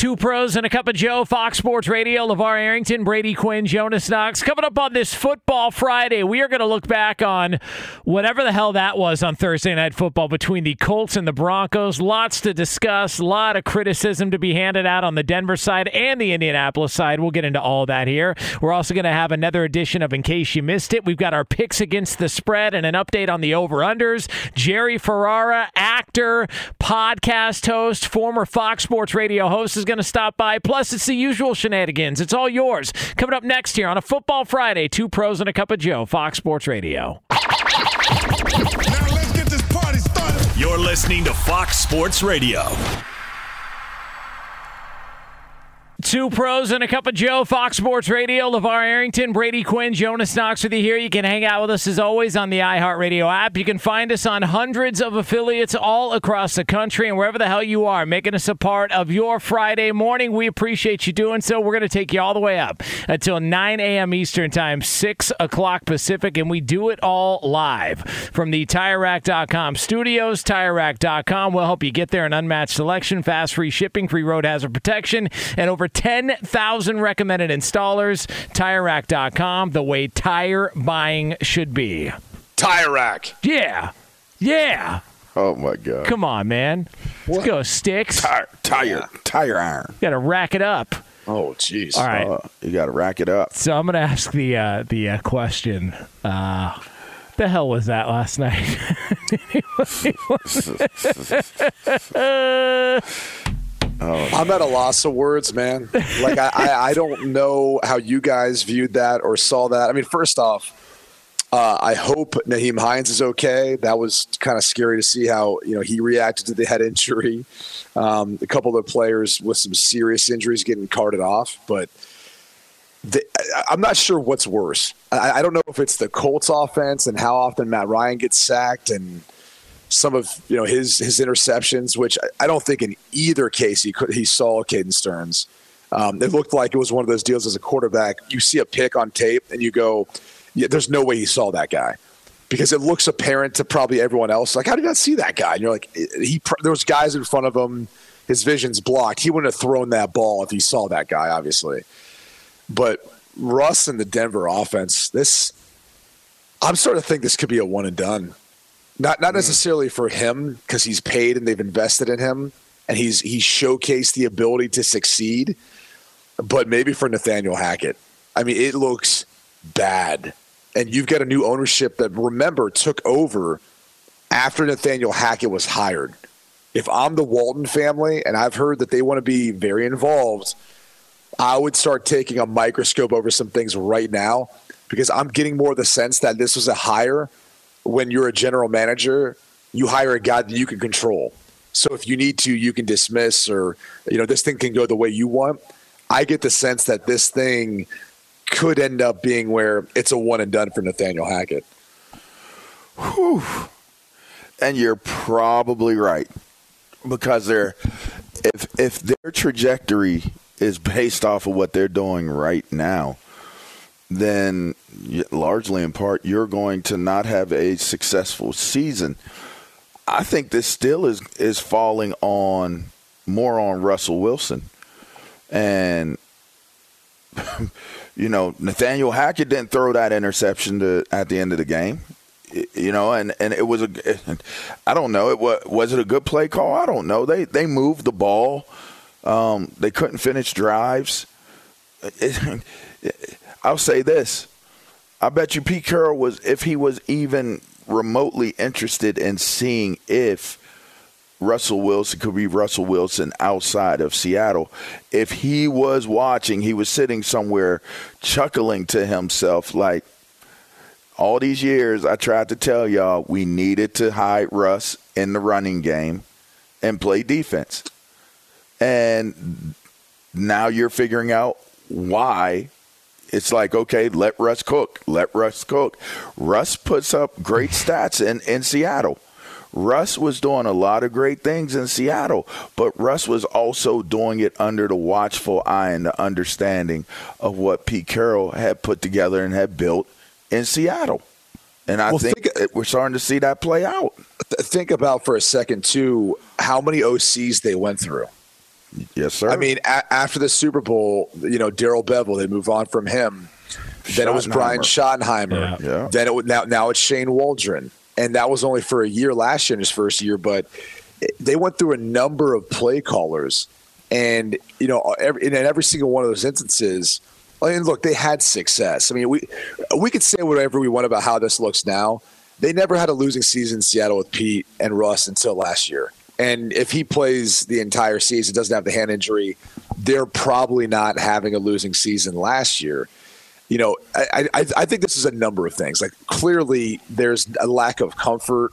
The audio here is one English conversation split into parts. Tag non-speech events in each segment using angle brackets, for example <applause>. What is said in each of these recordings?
Two pros and a cup of Joe, Fox Sports Radio, LeVar Arrington, Brady Quinn, Jonas Knox. Coming up on this Football Friday, we are going to look back on whatever the hell that was on Thursday Night Football between the Colts and the Broncos. Lots to discuss, a lot of criticism to be handed out on the Denver side and the Indianapolis side. We'll get into all that here. We're also going to have another edition of In Case You Missed It. We've got our picks against the spread and an update on the over-unders. Jerry Ferrara, actor, podcast host, former Fox Sports Radio host, is going to stop by. Plus, it's the usual shenanigans. It's all yours. Coming up next here on a Football Friday, two pros and a cup of Joe, Fox Sports Radio. Now let's get this party started. You're listening to Fox Sports Radio. Two pros and a cup of Joe, Fox Sports Radio, LeVar Arrington, Brady Quinn, Jonas Knox with you here. You can hang out with us as always on the iHeartRadio app. You can find us on hundreds of affiliates all across the country and wherever the hell you are, making us a part of your Friday morning. We appreciate you doing so. We're going to take you all the way up until 9 a.m. Eastern Time, 6 o'clock Pacific, and we do it all live from the TireRack.com studios. TireRack.com will help you get there an unmatched selection, fast free shipping, free road hazard protection, and over 10,000 recommended installers. TireRack.com, the way tire buying should be. Tire rack. Yeah. Yeah. Oh my god. Come on, man. Let's go, sticks. Tire, tire, tire iron. You Got to rack it up. Oh jeez. All right. Uh, you got to rack it up. So I'm going to ask the uh, the uh, question. Uh, the hell was that last night? <laughs> <laughs> <laughs> I'm at a loss of words, man. Like I, I, I don't know how you guys viewed that or saw that. I mean, first off, uh, I hope Nyheim Hines is okay. That was kind of scary to see how you know he reacted to the head injury. Um, a couple of players with some serious injuries getting carted off, but the, I'm not sure what's worse. I, I don't know if it's the Colts offense and how often Matt Ryan gets sacked and some of you know his his interceptions, which I, I don't think in either case he could he saw Caden Sterns. Um, it looked like it was one of those deals as a quarterback. You see a pick on tape and you go, yeah, "There's no way he saw that guy," because it looks apparent to probably everyone else. Like, how did not see that guy? And you're like, he there was guys in front of him. His vision's blocked. He wouldn't have thrown that ball if he saw that guy, obviously. But Russ and the Denver offense, this I'm starting to think this could be a one and done. Not not necessarily for him because he's paid and they've invested in him and he's he's showcased the ability to succeed, but maybe for Nathaniel Hackett. I mean, it looks bad. And you've got a new ownership that remember took over after Nathaniel Hackett was hired. If I'm the Walton family and I've heard that they want to be very involved, I would start taking a microscope over some things right now because I'm getting more of the sense that this was a hire when you're a general manager, you hire a guy that you can control. So if you need to, you can dismiss or you know this thing can go the way you want. I get the sense that this thing could end up being where it's a one and done for Nathaniel Hackett. Whew. And you're probably right because they're if if their trajectory is based off of what they're doing right now, then largely in part you're going to not have a successful season. I think this still is is falling on more on Russell Wilson. And <laughs> you know, Nathaniel Hackett didn't throw that interception to, at the end of the game you know, and, and it was a, <laughs> I don't know, it was was it a good play call? I don't know. They they moved the ball, um, they couldn't finish drives. <laughs> It, I'll say this: I bet you Pete Carroll was if he was even remotely interested in seeing if Russell Wilson could be Russell Wilson outside of Seattle. If he was watching, he was sitting somewhere chuckling to himself like all these years, I tried to tell y'all we needed to hide Russ in the running game and play defense. And now you're figuring out why it's like, okay, let Russ cook. Let Russ cook. Russ puts up great <laughs> stats in, in Seattle. Russ was doing a lot of great things in Seattle, but Russ was also doing it under the watchful eye and the understanding of what Pete Carroll had put together and had built in Seattle. And I well, think, think, we're starting to see that play out. Think about for a second, too, how many OCs they went through. Yes, sir. I mean, a- after the Super Bowl, you know, Darrell Bevell, they move on from him. Then it was Brian Schottenheimer. Yeah. yeah. Then it now now it's Shane Waldron, and that was only for a year last year in his first year. But they went through a number of play callers, and you know, every, in every single one of those instances, I mean, look, they had success. I mean, we we could say whatever we want about how this looks now. They never had a losing season in Seattle with Pete and Russ until last year. And if he plays the entire season, doesn't have the hand injury, they're probably not having a losing season last year. You know, I, I, I think this is a number of things. Like clearly, there's a lack of comfort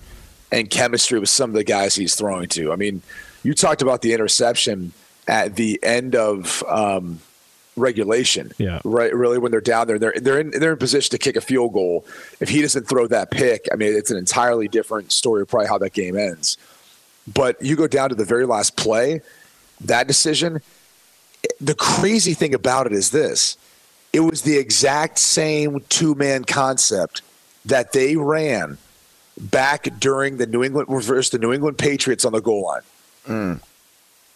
and chemistry with some of the guys he's throwing to. I mean, you talked about the interception at the end of um, regulation. Yeah. Right. Really, when they're down there, they're they're in they're in position to kick a field goal. If he doesn't throw that pick, I mean, it's an entirely different story of probably how that game ends. But you go down to the very last play, that decision. The crazy thing about it is this: it was the exact same two man concept that they ran back during the New England versus the New England Patriots on the goal line. Mm.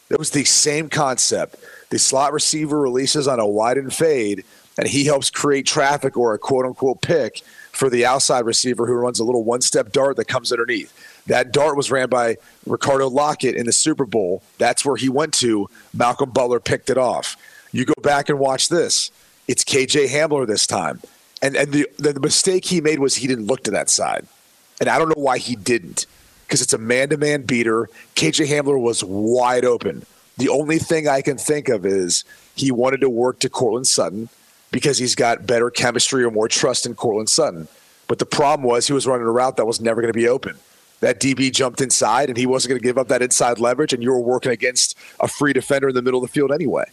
It was the same concept the slot receiver releases on a wide and fade, and he helps create traffic or a quote unquote pick for the outside receiver who runs a little one step dart that comes underneath. That dart was ran by Ricardo Lockette in the Super Bowl. That's where he went to. Malcolm Butler picked it off. You go back and watch this. It's KJ Hamler this time. And and the, the mistake he made was he didn't look to that side. And I don't know why he didn't. Because it's a man to man beater. KJ Hamler was wide open. The only thing I can think of is he wanted to work to Courtland Sutton because he's got better chemistry or more trust in Courtland Sutton. But the problem was he was running a route that was never going to be open. That DB jumped inside and he wasn't going to give up that inside leverage, and you were working against a free defender in the middle of the field anyway.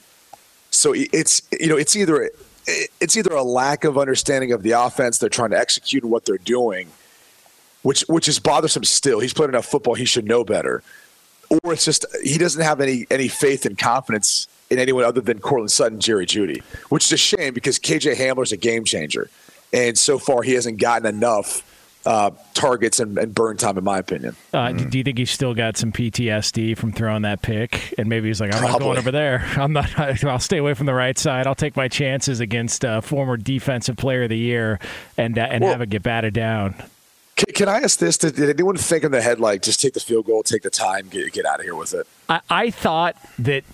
So it's you know it's either it's either a lack of understanding of the offense they're trying to execute what they're doing, which which is bothersome still. He's played enough football; he should know better or it's just he doesn't have any any faith and confidence in anyone other than Courtland Sutton, Jerry Jeudy, which is a shame because KJ Hamler's a game changer, and so far he hasn't gotten enough uh, targets and, and, burn time, in my opinion. Uh, mm. Do you think he's still got some PTSD from throwing that pick, and maybe he's like, I'm Probably. not going over there. <laughs> I'm not. I'll stay away from the right side. I'll take my chances against a former defensive player of the year and uh, and well, have it get batted down. Can, can, I ask this? Did, did, anyone think in the head like just take the field goal, take the time, get get out of here with it? I, I thought that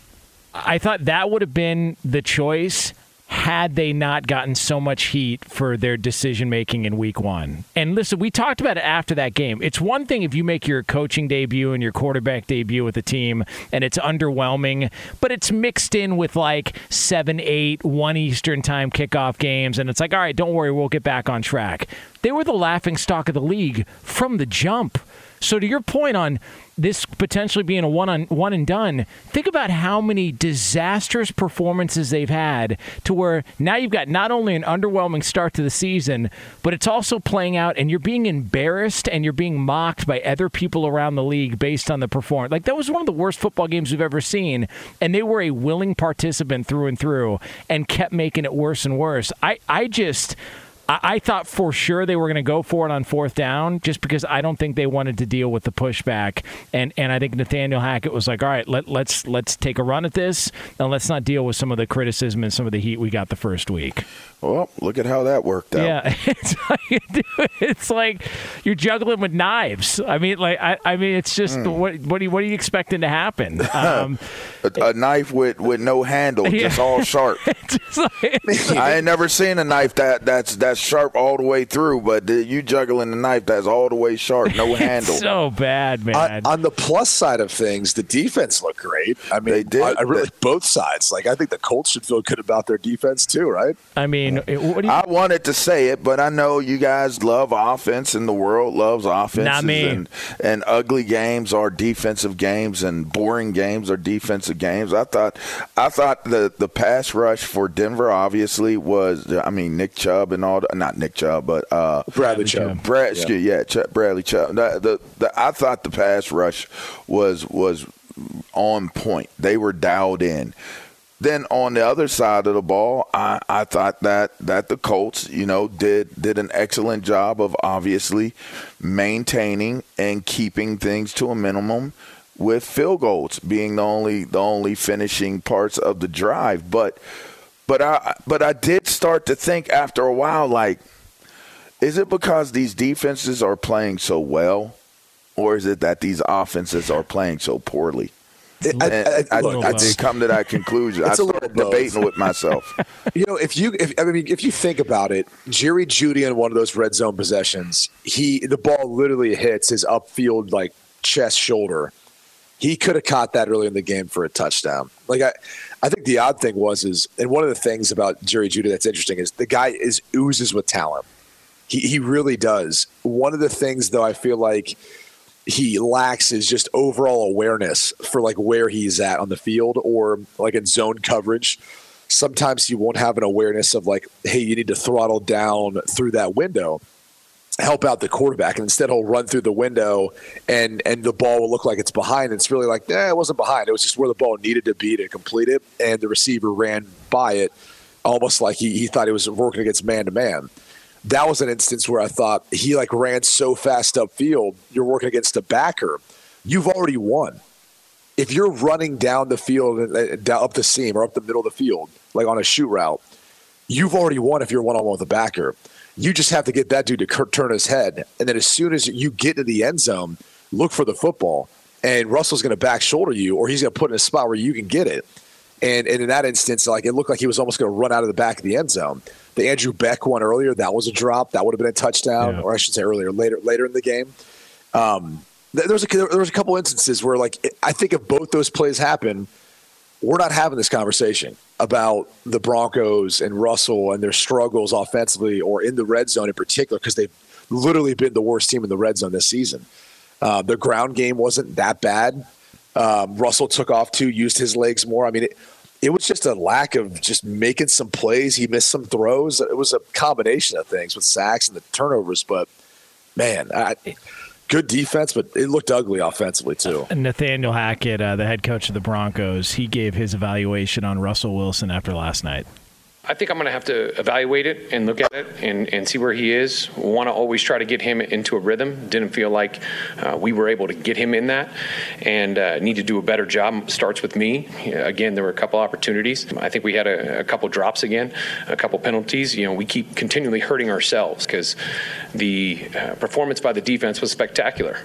I thought that would have been the choice, had they not gotten so much heat for their decision making in week one. And listen, we talked about it after that game. It's one thing if you make your coaching debut and your quarterback debut with a team and it's underwhelming, but it's mixed in with like 7, 8, 1 Eastern time kickoff games. And it's like, all right, don't worry, we'll get back on track. They were the laughing stock of the league from the jump. So to your point on this potentially being a one on one and done, think about how many disastrous performances they've had to where now you've got not only an underwhelming start to the season, but it's also playing out and you're being embarrassed and you're being mocked by other people around the league based on the performance. Like that was one of the worst football games we've ever seen, and they were a willing participant through and through and kept making it worse and worse. I I just I, I thought for sure they were going to go for it on fourth down, just because I don't think they wanted to deal with the pushback. And and I think Nathaniel Hackett was like, all right, let, let's let's take a run at this, and let's not deal with some of the criticism and some of the heat we got the first week. Well, look at how that worked out. Yeah, <laughs> it's like, it's like you're juggling with knives. I mean, like I, I mean, it's just mm. what what are you, what are you expecting to happen? <laughs> Um, a, a, knife with, with no handle, yeah. just all sharp. <laughs> just like, I ain't never seen a knife that that's that's sharp all the way through, but you juggling a knife that's all the way sharp, no handle. so bad, man. On, on, the plus side of things, the defense looked great. I mean, they did. I, I really both sides. Like I think the Colts should feel good about their defense too, right? I mean, you- I wanted to say it, but I know you guys love offense, and the world loves offense. Not me. And, and ugly games are defensive games, and boring games are defensive games. I thought, I thought the the pass rush for Denver obviously was. I mean, Nick Chubb and all. The, not Nick Chubb, but uh, Bradley Chubb. Brad, yeah, yeah Chubb, Bradley Chubb. The, the, the, I thought the pass rush was was on point. They were dialed in. Then on the other side of the ball, I, I thought that that the Colts, you know, did did an excellent job of obviously maintaining and keeping things to a minimum with field goals being the only the only finishing parts of the drive. But but I but I did start to think after a while, like, is it because these defenses are playing so well, or is it that these offenses are playing so poorly? I, I, I, I, did come to that conclusion. I started debating with myself. <laughs> You know, if you, if, I mean, if you think about it, Jerry Jeudy in one of those red zone possessions, he the ball literally hits his upfield like chest shoulder. He could have caught that early in the game for a touchdown. Like I, I think the odd thing was is, and one of the things about Jerry Jeudy that's interesting is the guy is oozes with talent. He he really does. One of the things though, I feel like he lacks is just overall awareness for like where he's at on the field or like in zone coverage. Sometimes he won't have an awareness of like, hey, you need to throttle down through that window, help out the quarterback, and instead he'll run through the window and and the ball will look like it's behind. It's really like, yeah, it wasn't behind. It was just where the ball needed to be to complete it, and the receiver ran by it, almost like he, he thought he was working against man to man that was an instance where I thought he like ran so fast upfield. You're working against a backer. You've already won. If you're running down the field, uh, down up the seam or up the middle of the field, like on a shoot route, you've already won. If you're one on one with a backer, you just have to get that dude to turn his head, and then as soon as you get to the end zone, look for the football, and Russell's going to back shoulder you, or he's going to put in a spot where you can get it. And, and in that instance, like it looked like he was almost going to run out of the back of the end zone. The Andrew Beck one earlier, that was a drop. That would have been a touchdown, yeah. or I should say earlier, later, later in the game. Um, there was a there was a couple instances where, like, I think if both those plays happen, we're not having this conversation about the Broncos and Russell and their struggles offensively or in the red zone in particular because they've literally been the worst team in the red zone this season. Uh, the ground game wasn't that bad. Um, Russell took off too, used his legs more. I mean, it, it was just a lack of just making some plays. He missed some throws. It was a combination of things with sacks and the turnovers. But man, I, good defense, but it looked ugly offensively too. Nathaniel Hackett, uh, the head coach of the Broncos, he gave his evaluation on Russell Wilson after last night. I think I'm going to have to evaluate it and look at it and, and see where he is. Want to always try to get him into a rhythm. Didn't feel like uh, we were able to get him in that and uh, need to do a better job. Starts with me. Again, there were a couple opportunities. I think we had a, a couple drops again, a couple penalties. You know, we keep continually hurting ourselves because the uh, performance by the defense was spectacular.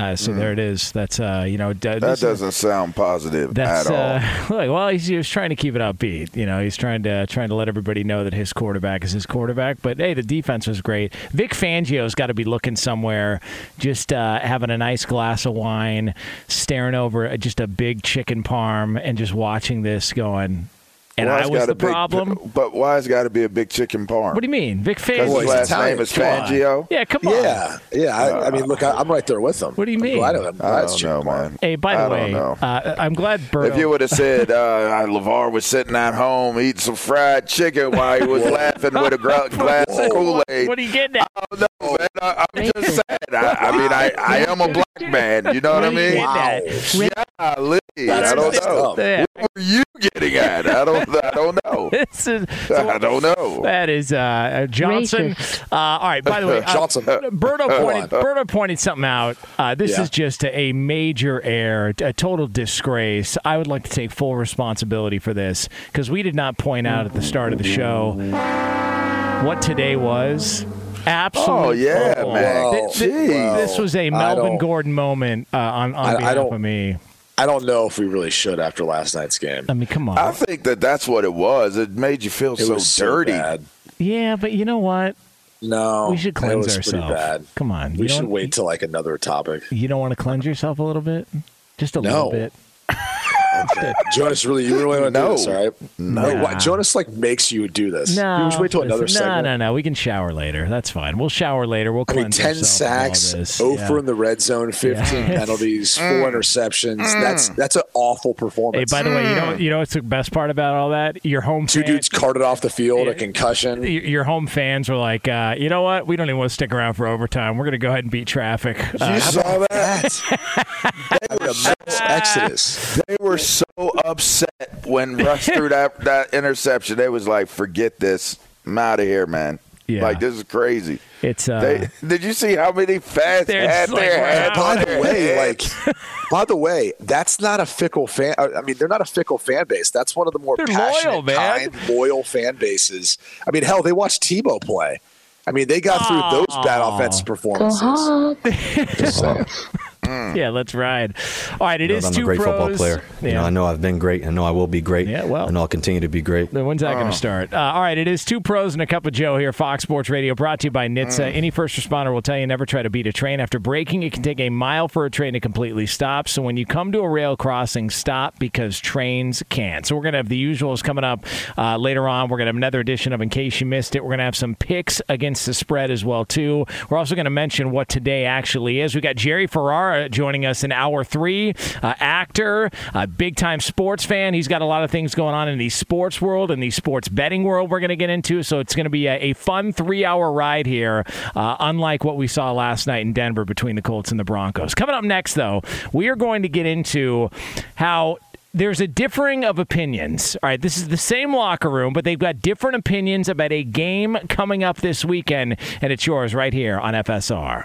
Uh, so there it is. That's uh, you know, That doesn't sound positive at all. uh, <laughs> look, well, he's, he was trying to keep it upbeat. You know, he's trying to trying to let everybody know that his quarterback is his quarterback. But hey, the defense was great. Vic Fangio's got to be looking somewhere, just uh, having a nice glass of wine, staring over just a big chicken parm, and just watching this going. And Why's I was got the a big- problem. but why's got to be a big chicken parm? What do you mean, Vic Because Fangio? his last name is Fangio. Yeah, come on. Yeah, yeah. I, I mean, look, I, I'm right there with them. What do you mean? I'm glad, I'm glad I don't know, parm. man. Hey, by the I way, uh, I'm glad Berto. If you would have said uh, Levar was sitting at home eating some fried chicken while he was laughing with a gra- <laughs> glass of Kool Aid, what are you getting at? no, man, I, I'm just saying. I, I mean, I, I am a black man. You know what I What are you mean? getting at? Yeah, Lee, I don't know. What were you getting at? I don't. <laughs> I don't know. <laughs> This is, <laughs> I don't know. That is uh, Johnson. Uh, all right. By the way, uh, Johnson. Berto Go pointed. Berto pointed something out. Uh, this Yeah. is just a, a major error, a total disgrace. I would like to take full responsibility for this because we did not point out at the start of the show what today was. Absolute Oh, yeah, football. man. Th- th- This was a Melvin Gordon moment uh, on, on I- I behalf don't- of me. I don't know if we really should after last night's game. I mean, come on. I think that that's what it was. It made you feel It so was so dirty. bad. yeah, but you know what? No, We should it cleanse was pretty ourselves. bad. Come on. We should wait till like another topic. You don't want to cleanse yourself a little bit? Just a little No. Bit. <laughs> Jonas, really, you really want to No. do this, all right? No. Wait, what, Jonas like makes you do this. No, you just wait till another no, segment. no, no. We can shower later. That's fine. We'll shower later. We'll I mean, ten ourselves of all sacks, this. over Yeah. in the red zone, fifteen Yeah. <laughs> penalties, four interceptions. That's that's an awful Hey, performance. by the way, you know you know what's the best part about all that? Your home Two fan- dudes carted off the field, Yeah. a concussion. your your home fans were like, uh, you know what? We don't even want to stick around for overtime. We're going to go ahead and beat traffic. Uh, You saw that? That would have mass exodus. They were so upset when Russ threw <laughs> that, that interception. They was like, "Forget this. I'm out of here, man. Yeah. Like this is crazy." it's uh, They, did you see how many fast They're had like, their wow. head By the way, like, by the way, that's not a fickle fan. I I mean, they're not a fickle fan base. That's one of the more They're passionate, loyal, man. kind, loyal fan bases. I mean, hell, they watched Tebow play. I mean, they got through those bad Aw. offensive performances. <laughs> Just yeah, let's ride. All right, it You know, is I'm two a great pros. football player. Yeah. You know, I know I've been great. I know I will be great. Yeah, well. I know I'll continue to be great. Then when's that going to start? Uh, all right, it is two pros and a cup of Joe here, Fox Sports Radio, brought to you by NHTSA. Any first responder will tell you never try to beat a train. After braking, it can take a mile for a train to completely stop. So when you come to a rail crossing, stop because trains can't. So we're going to have the usuals coming up uh, later on. We're going to have another edition of In Case You Missed It. We're going to have some picks against the spread as well too. We're also going to mention what today actually is. We got Jerry Ferrara joining us in hour three, uh, actor, uh, big time sports fan. He's got a lot of things going on in the sports world and the sports betting world. We're going to get into, so it's going to be a, a fun three hour ride here, uh, unlike what we saw last night in Denver between the Colts and the Broncos. Coming up next, though, we are going to get into how there's a differing of opinions. All right, this is the same locker room, but they've got different opinions about a game coming up this weekend, and it's yours right here on FSR.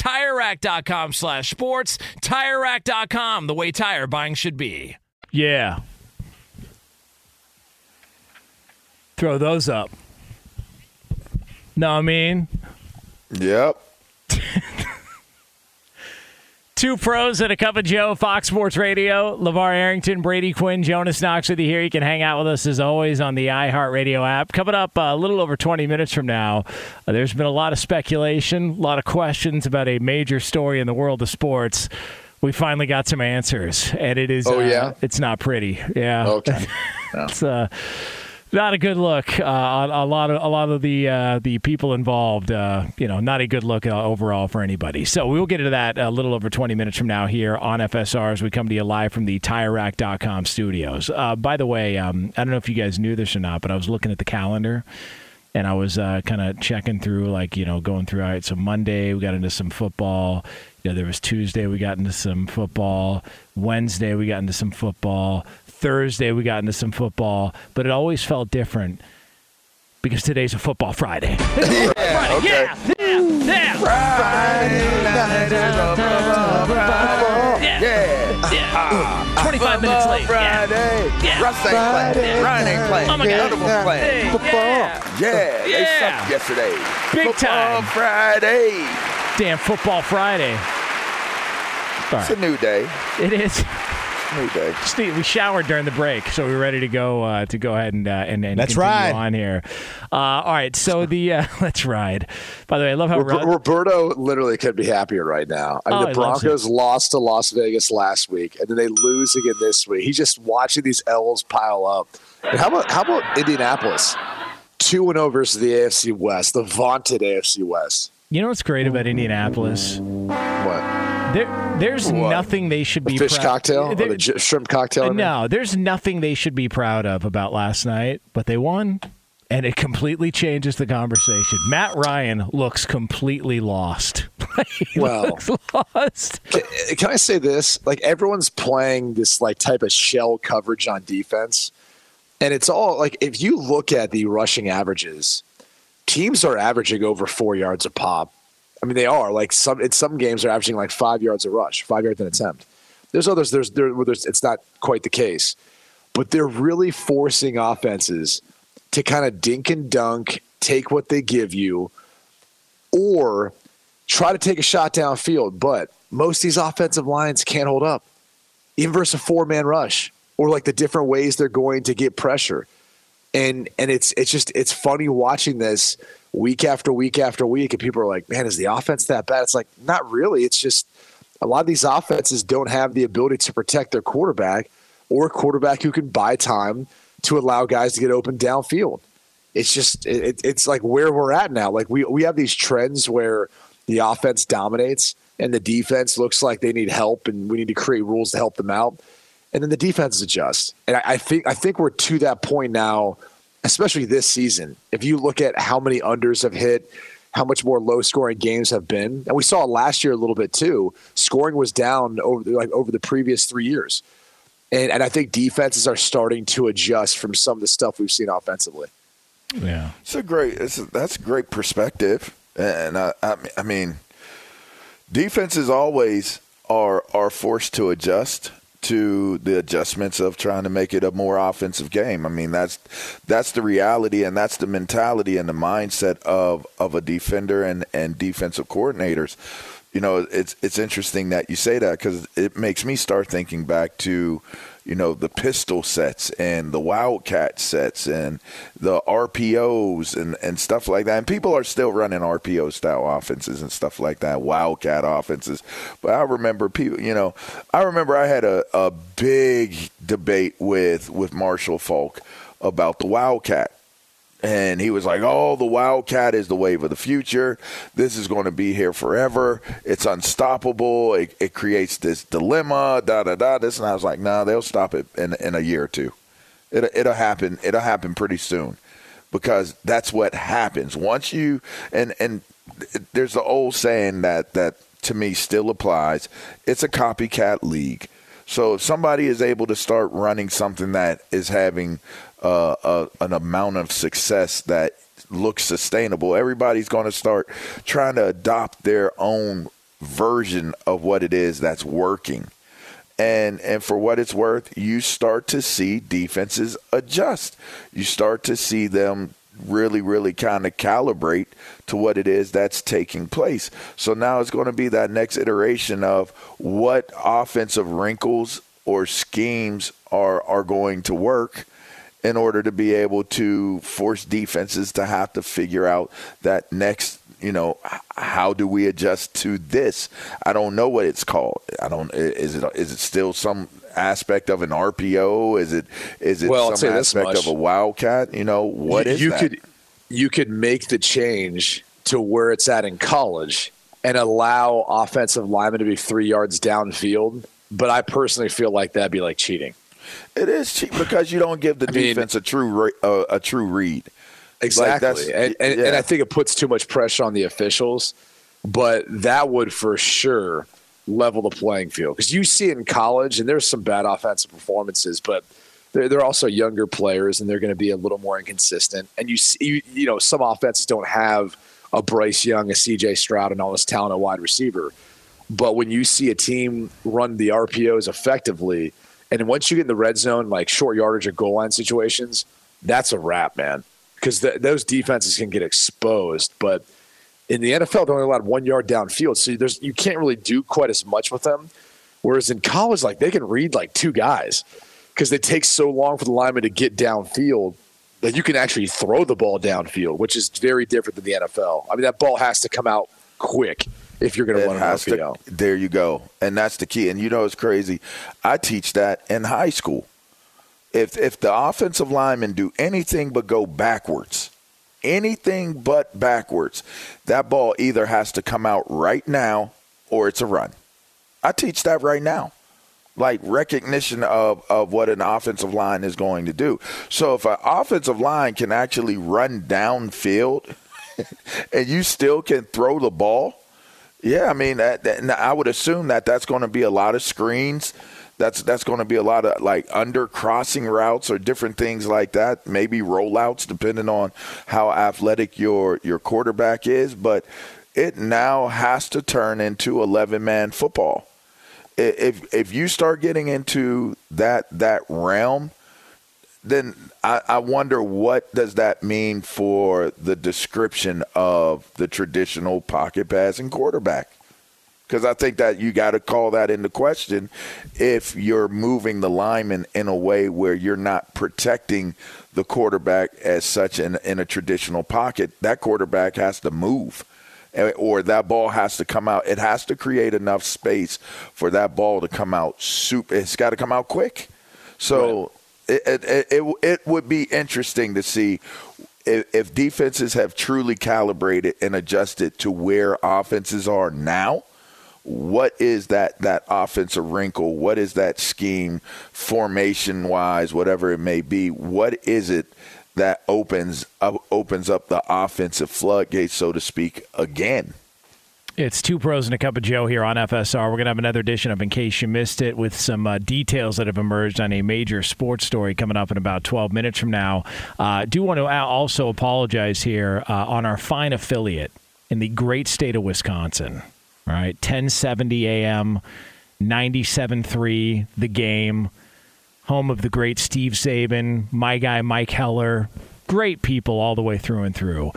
TireRack.com slash sports. TireRack.com, the way tire buying should be. Yeah. Throw those up. Know what I mean? Yep. <laughs> Two pros and a cup of Joe, Fox Sports Radio. LeVar Arrington, Brady Quinn, Jonas Knox with you here. You can hang out with us as always on the iHeartRadio app. Coming up uh, a little over 20 minutes from now, uh, there's been a lot of speculation, a lot of questions about a major story in the world of sports. We finally got some answers, and it is. Oh, uh, yeah? It's not pretty. Yeah. Okay. <laughs> it's uh, not a good look uh, on a lot of a lot of the uh, the people involved. Uh, you know, not a good look uh, overall for anybody. So we will get into that a little over 20 minutes from now here on FSR as we come to you live from the TireRack.com studios. Uh, by the way, um, I don't know if you guys knew this or not, but I was looking at the calendar. And I was uh, kind of checking through, like you know, going through. All right, so Monday we got into some football. You know, there was Tuesday we got into some football. Wednesday we got into some football. Thursday we got into some football, but it always felt different because today's a football Friday. <laughs> Yeah, okay. yeah, yeah, yeah. Yeah. yeah. 25 minutes late. Yeah. Friday. Yeah. Russ ain't playing. Ryan ain't playing. Oh my God. Notable playing. Hey, yeah. Yeah, they sucked yesterday. Big Football time. Friday. Damn football Friday. All It's a new day. It is. New. Steve, we showered during the break, so we're ready to go uh, to go ahead and uh, and, and Let's continue ride. on here. Uh, all right, so the uh, <laughs> let's ride. By the way, I love how Rob- Ro- Roberto literally could be happier right now. I mean, Oh, the Broncos lost to Las Vegas last week, and then they lose again this week. He's just watching these L's pile up. And how about how about Indianapolis? Two and over versus the AFC West, the vaunted AFC West. you know what's great about Indianapolis? There, there's What? nothing they should The be fish prou- cocktail or the j- shrimp cocktail. I mean? No, there's nothing they should be proud of about last night, but they won, and it completely changes the conversation. Matt Ryan looks completely lost. <laughs> Well, lost. Can, can I say this? Like everyone's playing this like type of shell coverage on defense, and it's all like if you look at the rushing averages, teams are averaging over four yards a pop. I mean, they are like some. In some games, they're averaging like five yards a rush, five yards an attempt. There's others. There's there. Where there's it's not quite the case, but they're really forcing offenses to kind of dink and dunk, take what they give you, or try to take a shot downfield. But most of these offensive lines can't hold up, even versus a four man rush, or like the different ways they're going to get pressure. And and it's it's just it's funny watching this week after week after week, and people are like, "Man, is the offense that bad?" It's like not really. It's just a lot of these offenses don't have the ability to protect their quarterback or a quarterback who can buy time to allow guys to get open downfield. It's just it, it's like where we're at now. Like we we have these trends where the offense dominates and the defense looks like they need help and we need to create rules to help them out. And then the defenses adjust. And I, I think I think we're to that point now, especially this season. If you look at how many unders have hit, how much more low scoring games have been, and we saw last year a little bit too. Scoring was down over the, like over the previous three years, and and I think defenses are starting to adjust from some of the stuff we've seen offensively. Yeah, It's a great. It's a, that's a great perspective, and I, I, I mean, defenses always are are forced to adjust to the adjustments of trying to make it a more offensive game. I mean, that's that's the reality, and that's the mentality and the mindset of of a defender and and defensive coordinators. You know, it's it's interesting that you say that because it makes me start thinking back to you know the pistol sets and the wildcat sets and the RPOs and, and stuff like that. And people are still running RPO style offenses and stuff like that, wildcat offenses. But I remember people, you know, I remember I had a, a big debate with with Marshall Faulk about the wildcat. And he was like, "Oh, the Wildcat is the wave of the future. This is going to be here forever. It's unstoppable. It, it creates this dilemma. Da da da. This." And I was like, "Nah, they'll stop it in in a year or two. It it'll happen. It'll happen pretty soon, because that's what happens once you and and there's the old saying that that to me still applies. It's a copycat league. So if somebody is able to start running something that is having uh, a, an amount of success that looks sustainable, everybody's going to start trying to adopt their own version of what it is that's working. And and for what it's worth, you start to see defenses adjust. You start to see them really, really kind of calibrate to what it is that's taking place. So now it's going to be that next iteration of what offensive wrinkles or schemes are are going to work in order to be able to force defenses to have to figure out that next you know how do we adjust to this i don't know what it's called i don't is it is it still some aspect of an rpo is it is it Well, some aspect of a wildcat you know what you, is you that? could you could make the change to where it's at in college and allow offensive linemen to be three yards downfield. But I personally feel like that'd be like cheating. It is cheap because you don't give the I mean- defense a true re- uh, a true read. Exactly. that's- and, and, and. I think it puts too much pressure on the officials, but that would for sure level the playing field. Because you see it in college, and there's some bad offensive performances, but they're, they're also younger players, and they're going to be a little more inconsistent. And you see, you, you know, some offenses don't have a Bryce Young, a CJ Stroud, and all this talent at wide receiver. But when you see a team run the RPOs effectively, and once you get in the red zone, like short yardage or goal line situations, that's a wrap, man. Because th- those defenses can get exposed. But in the NFL, they're only allowed one yard downfield, so there's you can't really do quite as much with them. Whereas in college, like they can read like two guys because it takes so long for the lineman to get downfield that you can actually throw the ball downfield, which is very different than the NFL. I mean, that ball has to come out quick if you're going to run an has to- there you go, and that's the key. And you know, it's crazy. I teach that in high school. If if the offensive linemen do anything but go backwards, anything but backwards, that ball either has to come out right now or it's a run. I teach that right now. Like recognition of, of what an offensive line is going to do. So if an offensive line can actually run downfield <laughs> and you still can throw the ball, yeah, I mean, that, that, I would assume that that's going to be a lot of screens. That's that's going to be a lot of like under crossing routes or different things like that. Maybe rollouts, depending on how athletic your your quarterback is. But it now has to turn into eleven man football. If if you start getting into that that realm, then I, I, wonder what does that mean for the description of the traditional pocket passing quarterback? Because I think that you got to call that into question if you're moving the lineman in a way where you're not protecting the quarterback as such in, in a traditional pocket. That quarterback has to move eh, or that ball has to come out. It has to create enough space for that ball to come out. Soup. It's got to come out quick. So. Right it, it, it, it would be interesting to see if, if defenses have truly calibrated and adjusted to where offenses are now what is that that offensive wrinkle what is that scheme formation wise whatever it may be what is it that opens up opens up the offensive floodgates so to speak again it's two pros and a cup of Joe here on FSR. We're going to have another edition of In Case You Missed It with some uh, details that have emerged on a major sports story coming up in about 12 minutes from now. Uh, do want to also apologize here uh, on our fine affiliate in the great state of Wisconsin. All right, 1070 AM, 97.3, the game, home of the great Steve Czaban, my guy Mike Heller, great people all the way through and through.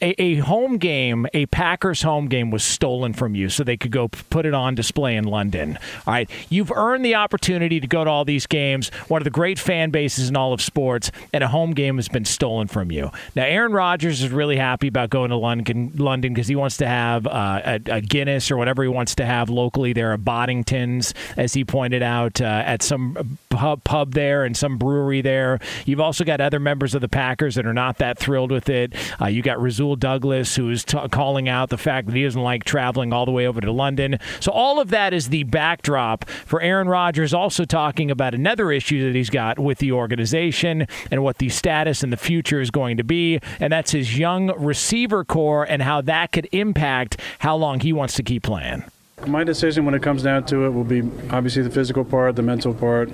A, a, home game, a Packers home game, was stolen from you so they could go put it on display in London. All right, you've earned the opportunity to go to all these games, one of the great fan bases in all of sports, and a home game has been stolen from you. Now, Aaron Rodgers is really happy about going to London London because he wants to have uh, a, a, Guinness or whatever he wants to have locally. There are Boddingtons, as he pointed out, uh, at some pub, pub there and some brewery there. You've also got other members of the Packers that are not that thrilled with it. Uh, you got Rasul Douglas, who is t- calling out the fact that he doesn't like traveling all the way over to London. So all of that is the backdrop for Aaron Rodgers. Also talking about another issue that he's got with the organization and what the status and the future is going to be, and that's his young receiver core and how that could impact how long he wants to keep playing. My decision when it comes down to it will be obviously the physical part, the mental part,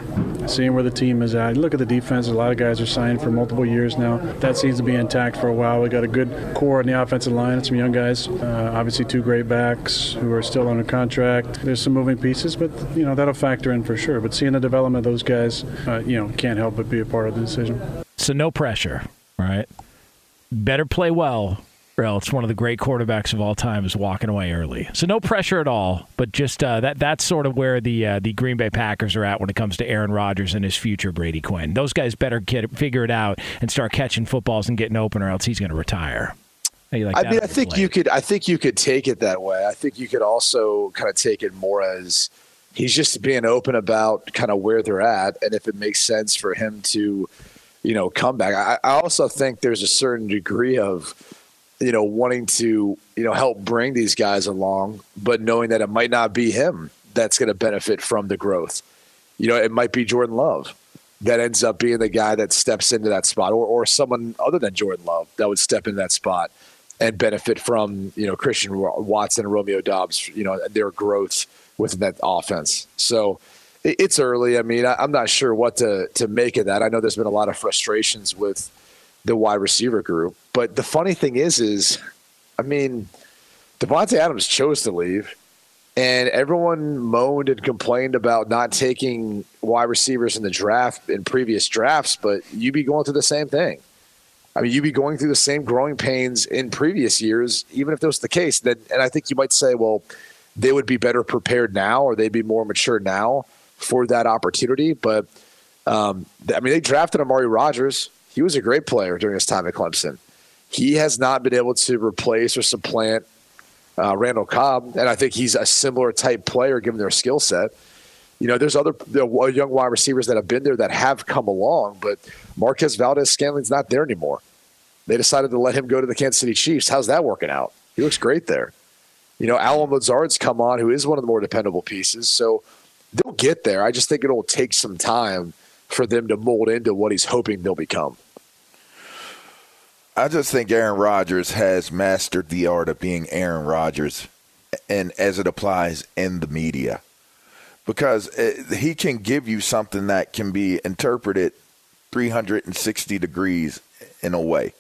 seeing where the team is at. Look at the defense, a lot of guys are signed for multiple years now. That seems to be intact for a while. We got a good core in the offensive line, some young guys, uh, obviously two great backs who are still under contract. There's some moving pieces, but you know that'll factor in for sure. But seeing the development of those guys, uh, you know, can't help but be a part of the decision. So no pressure, right? Better play well or it's one of the great quarterbacks of all time is walking away early. So no pressure at all, but just uh, that that's sort of where the uh, the Green Bay Packers are at when it comes to Aaron Rodgers and his future Brady Quinn. Those guys better get figure it out and start catching footballs and getting open, or else he's going to retire. Like I mean, I think you could. I think you could take it that way. I think you could also kind of take it more as he's just being open about kind of where they're at, and if it makes sense for him to, you know, come back. I, I also think there's a certain degree of you know, wanting to, you know, help bring these guys along, but knowing that it might not be him that's going to benefit from the growth. You know, it might be Jordan Love that ends up being the guy that steps into that spot, or, or someone other than Jordan Love that would step into that spot and benefit from, you know, Christian Watson and Romeo Doubs, you know, their growth within that offense. So it's early. I mean, I'm not sure what to, to make of that. I know there's been a lot of frustrations with the wide receiver group. But the funny thing is, is I mean, Davante Adams chose to leave, and everyone moaned and complained about not taking wide receivers in the draft in previous drafts. But you be going through the same thing. I mean, you'd be going through the same growing pains in previous years, even if that was the case. Then, and I think you might say, well, they would be better prepared now, or they'd be more mature now for that opportunity. But um, I mean, they drafted Amari Rodgers he was a great player during his time at Clemson. He has not been able to replace or supplant uh, Randall Cobb, and I think he's a similar type player given their skill set. You know, there's other young wide receivers that have been there that have come along, but Marquez Valdes-Scantling's not there anymore. They decided to let him go to the Kansas City Chiefs. How's that working out? He looks great there. You know, Allen Lazard's come on, who is one of the more dependable pieces. So they'll get there. I just think it'll take some time for them to mold into what he's hoping they'll become. I just think Aaron Rodgers has mastered the art of being Aaron Rodgers, and as it applies in the media, because it, he can give you something that can be interpreted 360 degrees in a way,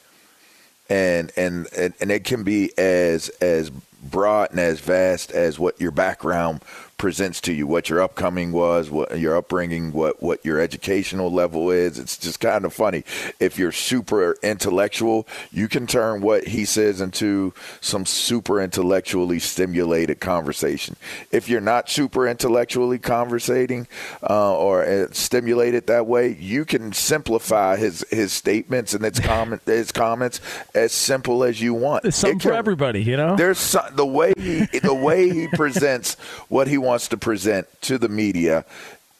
and and and, and it can be as as broad and as vast as what your background presents to you, what your upcoming was, what your upbringing, what what your educational level is. It's just kind of funny. If you're super intellectual, you can turn what he says into some super intellectually stimulated conversation. If you're not super intellectually conversating uh, or uh, stimulated that way, you can simplify his his statements and its comment <laughs> his comments as simple as you want. There's something can- for everybody, you know. there's some, the way he, the way he <laughs> presents what he wants to present to the media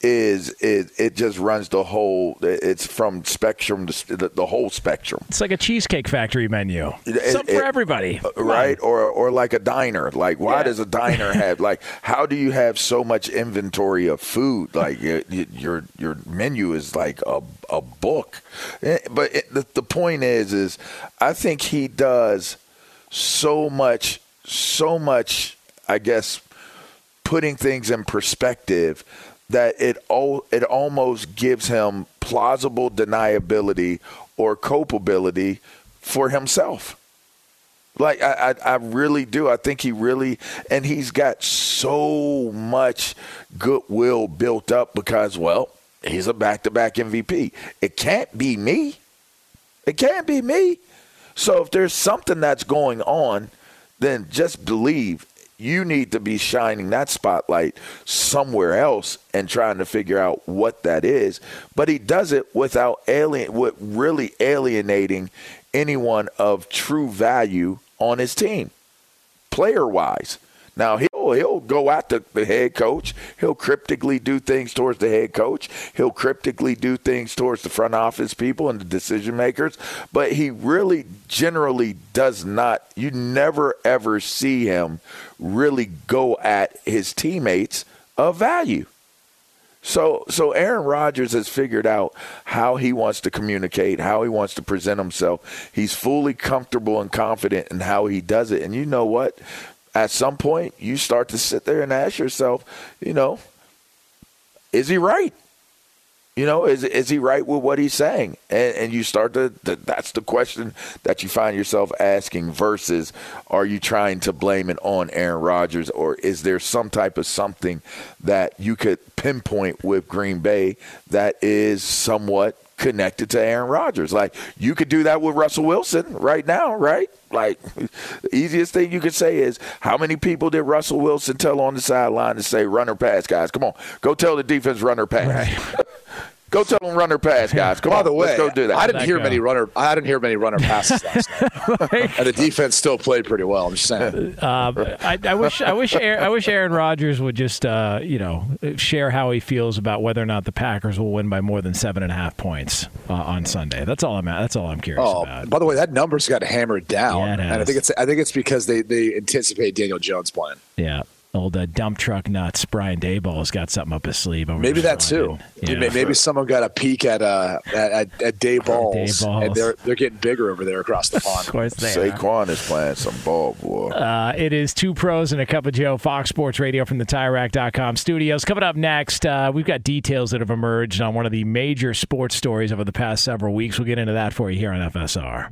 is it, it just runs the whole it's from spectrum to the, the whole spectrum It's like a cheesecake factory menu. It- Something for everybody. uh, right or or like a diner like why Yeah. does a diner <laughs> have like how do you have so much inventory of food like your your menu is like a, a book Eh, but the, the point is is i think he does so much so much i guess putting things in perspective that it all it almost gives him plausible deniability or culpability for himself. Like I, I, I really do. I think he really, and he's got so much goodwill built up because, well, he's a back-to-back MVP. It can't be me. It can't be me. So if there's something that's going on, then just believe you need to be shining that spotlight somewhere else and trying to figure out what that is. But he does it without alien, with really alienating anyone of true value on his team, player wise. Now he'll he'll go at the, the head coach. He'll cryptically do things towards the head coach. He'll cryptically do things towards the front office people and the decision makers. But he really generally does not. You never ever see him really go at his teammates of value. So so Aaron Rodgers has figured out how he wants to communicate, how he wants to present himself. He's fully comfortable and confident in how he does it. And you know what? At some point you start to sit there and ask yourself, you know, is he right? You know, is is he right with what he's saying? And, and you start to th- that's the question that you find yourself asking. Versus, are you trying to blame it on Aaron Rodgers, or is there some type of something that you could pinpoint with Green Bay that is somewhat connected to Aaron Rodgers? Like you could do that with Russell Wilson right now, right? Like the easiest thing you could say is how many people did Russell Wilson tell on the sideline to say runner pass, guys? Come on, go tell the defense runner pass. <laughs> go tell them runner pass, guys. Come By on, the way, let's go do that. I didn't hear many runner. I didn't hear many runner passes last night, <laughs> and the defense still played pretty well. I'm just saying. Um, I, I wish I wish Aaron, I wish Aaron Rodgers would just uh, you know share how he feels about whether or not the Packers will win by more than seven and a half points uh, on Sunday. That's all I'm that's all I'm curious Oh, about. by the way, that number's got hammered down, Yeah, it and I think it's I think it's because they they anticipate Daniel Jones playing. Yeah, old uh, dump truck nuts Brian Daboll's got something up his sleeve. Over there. Maybe that too. Yeah. Maybe, maybe someone got a peek at uh at, at, at Day Balls, Day and they're they're getting bigger over there across the pond. <laughs> Of course they are. Saquon is playing some ball, boy. Uh, it is two pros and a cup of Joe, Fox Sports Radio from the TireRack.com studios. Coming up next, uh, we've got details that have emerged on one of the major sports stories over the past several weeks. We'll get into that for you here on FSR.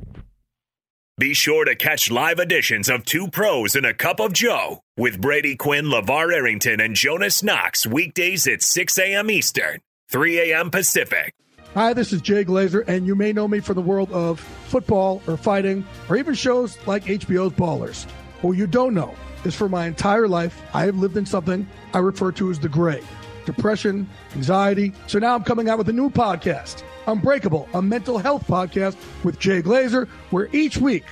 Be sure to catch live editions of Two Pros and a Cup of Joe with Brady Quinn, LaVar Arrington, and Jonas Knox weekdays at 6 a.m. Eastern, 3 a.m. Pacific. Hi, this is Jay Glazer, and you may know me from the world of football or fighting or even shows like HBO's Ballers. What you don't know is for my entire life, I have lived in something I refer to as the gray depression, anxiety. So now I'm coming out with a new podcast, Unbreakable, a mental health podcast with Jay Glazer, where each week,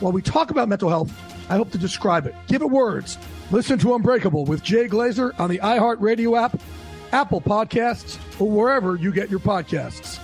while we talk about mental health, I hope to describe it, give it words. Listen to Unbreakable with Jay Glazer on the iHeartRadio app, Apple Podcasts, or wherever you get your podcasts.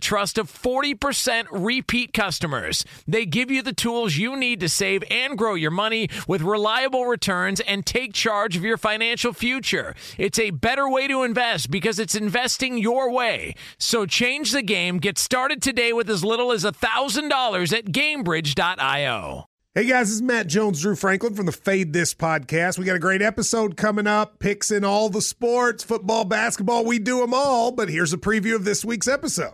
trust of 40% repeat customers. They give you the tools you need to save and grow your money with reliable returns and take charge of your financial future. It's a better way to invest because it's investing your way. So change the game. Get started today with as little as $1,000 at gamebridge.io. Hey guys, this is Matt Jones, Drew Franklin from the Fade This podcast. We got a great episode coming up, picks in all the sports, football, basketball, we do them all. But here's a preview of this week's episode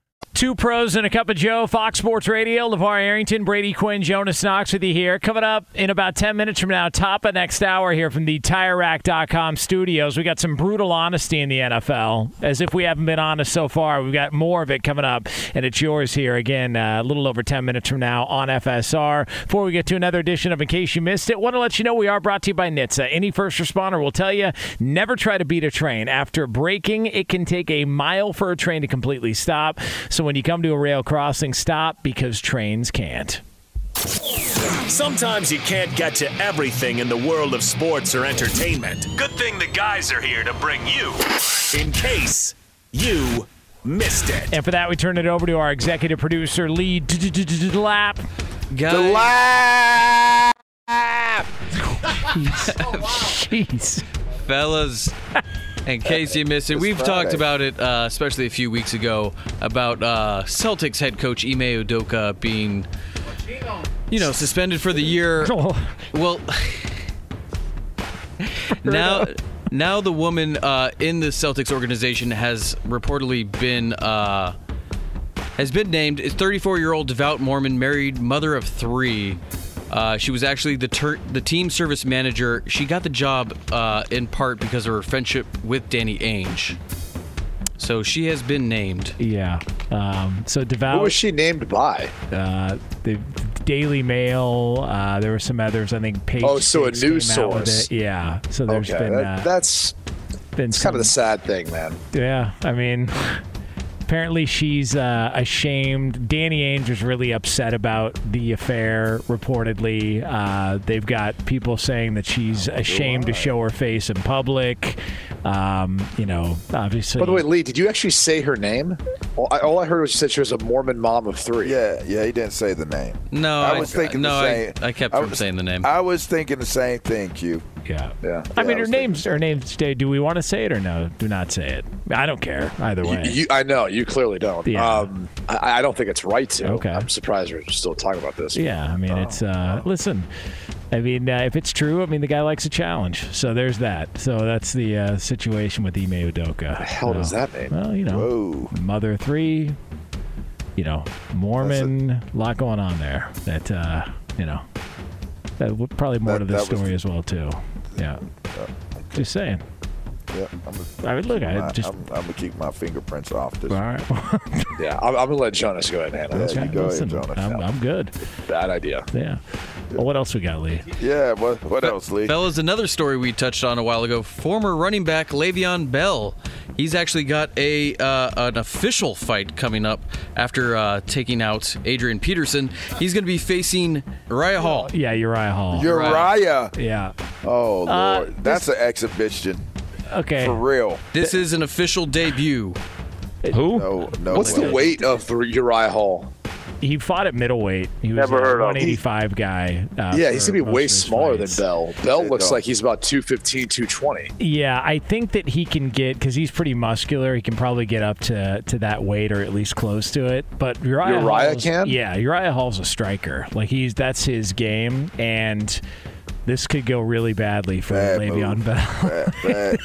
Two pros and a cup of Joe, Fox Sports Radio. LaVar Arrington, Brady Quinn, Jonas Knox with you here. Coming up in about 10 minutes from now, top of next hour here from the TireRack.com studios. We got some brutal honesty in the NFL. As if we haven't been honest so far, we've got more of it coming up, and it's yours here again uh, a little over 10 minutes from now on FSR. Before we get to another edition of In Case You Missed It, want to let you know we are brought to you by NHTSA. Any first responder will tell you never try to beat a train. After braking, it can take a mile for a train to completely stop. So when you come to a rail crossing, stop because trains can't. Sometimes you can't get to everything in the world of sports or entertainment. Good thing the guys are here to bring you in case you missed it. And for that, we turn it over to our executive producer, Lee Lap. Guys. <laughs> Oh, Jeez. Fellas, in case you missed it, we've Friday. talked about it, uh, especially a few weeks ago, about uh, Celtics head coach Ime Udoka being, you know, suspended for the year. <laughs> Well, <laughs> now, now the woman uh, in the Celtics organization has reportedly been. Uh, has been named is 34 year old devout Mormon, married, mother of three. Uh, she was actually the ter- the team service manager. She got the job uh, in part because of her friendship with Danny Ainge. So she has been named. Yeah. Um, so devout. Who was she named by? Uh, the Daily Mail. Uh, there were some others. I think. Page Oh, so a Six news came source. Yeah. So there's okay, been. that- uh, that's been it's kind of the sad thing, man. Yeah, I mean, apparently she's uh, ashamed. Danny Ainge was really upset about the affair. Reportedly, uh, they've got people saying that she's ashamed to show her face in public. Um, you know, obviously. By the way, Lee, did you actually say her name? All I, all I heard was you said she was a Mormon mom of three. Yeah, yeah, he didn't say the name. No, I I- was thinking no, the I- same. I kept from saying the name. I was thinking the same thing, Q. Yeah, yeah. I mean, her name's her name's. Do we want to say it or no? Do not say it. I don't care either way. you, I know you clearly don't. Yeah. Um, I, I don't think it's right to. Okay. I'm surprised we're still talking about this. Yeah, I mean, it's uh, listen. I mean, uh, if it's true, I mean, the guy likes a challenge. So there's that. So that's the uh, situation with Ime Udoka. The hell does that mean? Well, you know, mother three. You know, Mormon. A lot going on there. That uh, you know, that probably more to That- the that was story as well too. Yeah, just saying. Yeah, I'm gonna, I mean, look, keep I my- just- I'm, I'm gonna keep my fingerprints off this. All right. <laughs> Yeah, I'm, I'm gonna let Jonas go ahead and handle Yeah, this. go Listen, ahead, Jonas. I'm, I'm good. Bad idea. Yeah. Well, what else we got, Lee? Yeah, what what else, Lee? Fellas, another story we touched on a while ago. Former running back Le'Veon Bell. He's actually got a uh, an official fight coming up after uh, taking out Adrian Peterson. He's going to be facing Uriah Hall. Yeah, Uriah Hall. Uriah. Yeah. Oh Uh, Lord, that's an exhibition. Okay. For real. This is an official debut. Who? No, no. What's the weight of Uriah Hall? He fought at middleweight. He was Never a heard of him. 185 guy. Uh, yeah, he's for gonna be most way of his smaller fights. than Bell. Bell looks like he's about 215, 220. Yeah, I think that he can get because he's pretty muscular. He can probably get up to, to that weight or at least close to it. But Uriah, Uriah Hall's, can? Yeah, Uriah Hall's a striker. Like he's that's his game, and this could go really badly for Bad Le'Veon move. Bell. Bad, bad,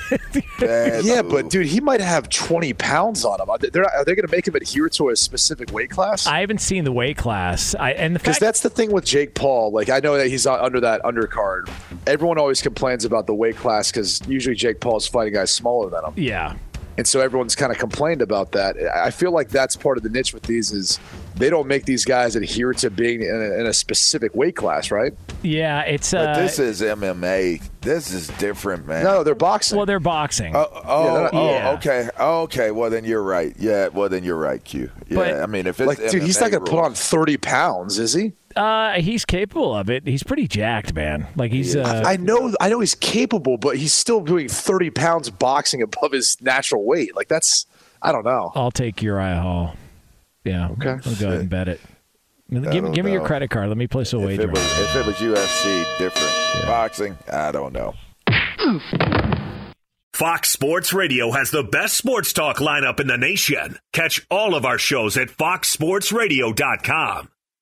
<laughs> bad yeah, move. but dude, he might have 20 pounds on him. Are they, they're they going to make him adhere to a specific weight class? I haven't seen the weight class. I and Because fact that's the thing with Jake Paul. Like, I know that he's uh, under that undercard. Everyone always complains about the weight class because usually Jake Paul is fighting guys smaller than him. yeah. And so everyone's kind of complained about that. I feel like that's part of the niche with these is they don't make these guys adhere to being in a, in a specific weight class, right? Yeah, it's But uh, this is MMA. This is different, man. No, they're boxing. well, they're boxing. Oh, oh, Yeah, they're not- oh, Yeah. okay, oh, okay. Well, then you're right. Yeah, well, then you're right, Q. Yeah, But- I mean, if it's like, dude, he's not going to put on 30 pounds, is he? Uh, he's capable of it. He's pretty jacked, man. Like he's. Uh, I know, I know he's capable, but he's still doing 30 pounds boxing above his natural weight. Like that's, I don't know. I'll take Uriah Hall. Yeah. Okay. I'll go ahead and bet it. Give, I give don't me your credit card. Let me place a If wager. it, was, if it was UFC, different. Boxing, I don't know. Fox Sports Radio has the best sports talk lineup in the nation. Catch all of our shows at foxsportsradio.com.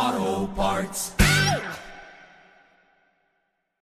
Auto Parts.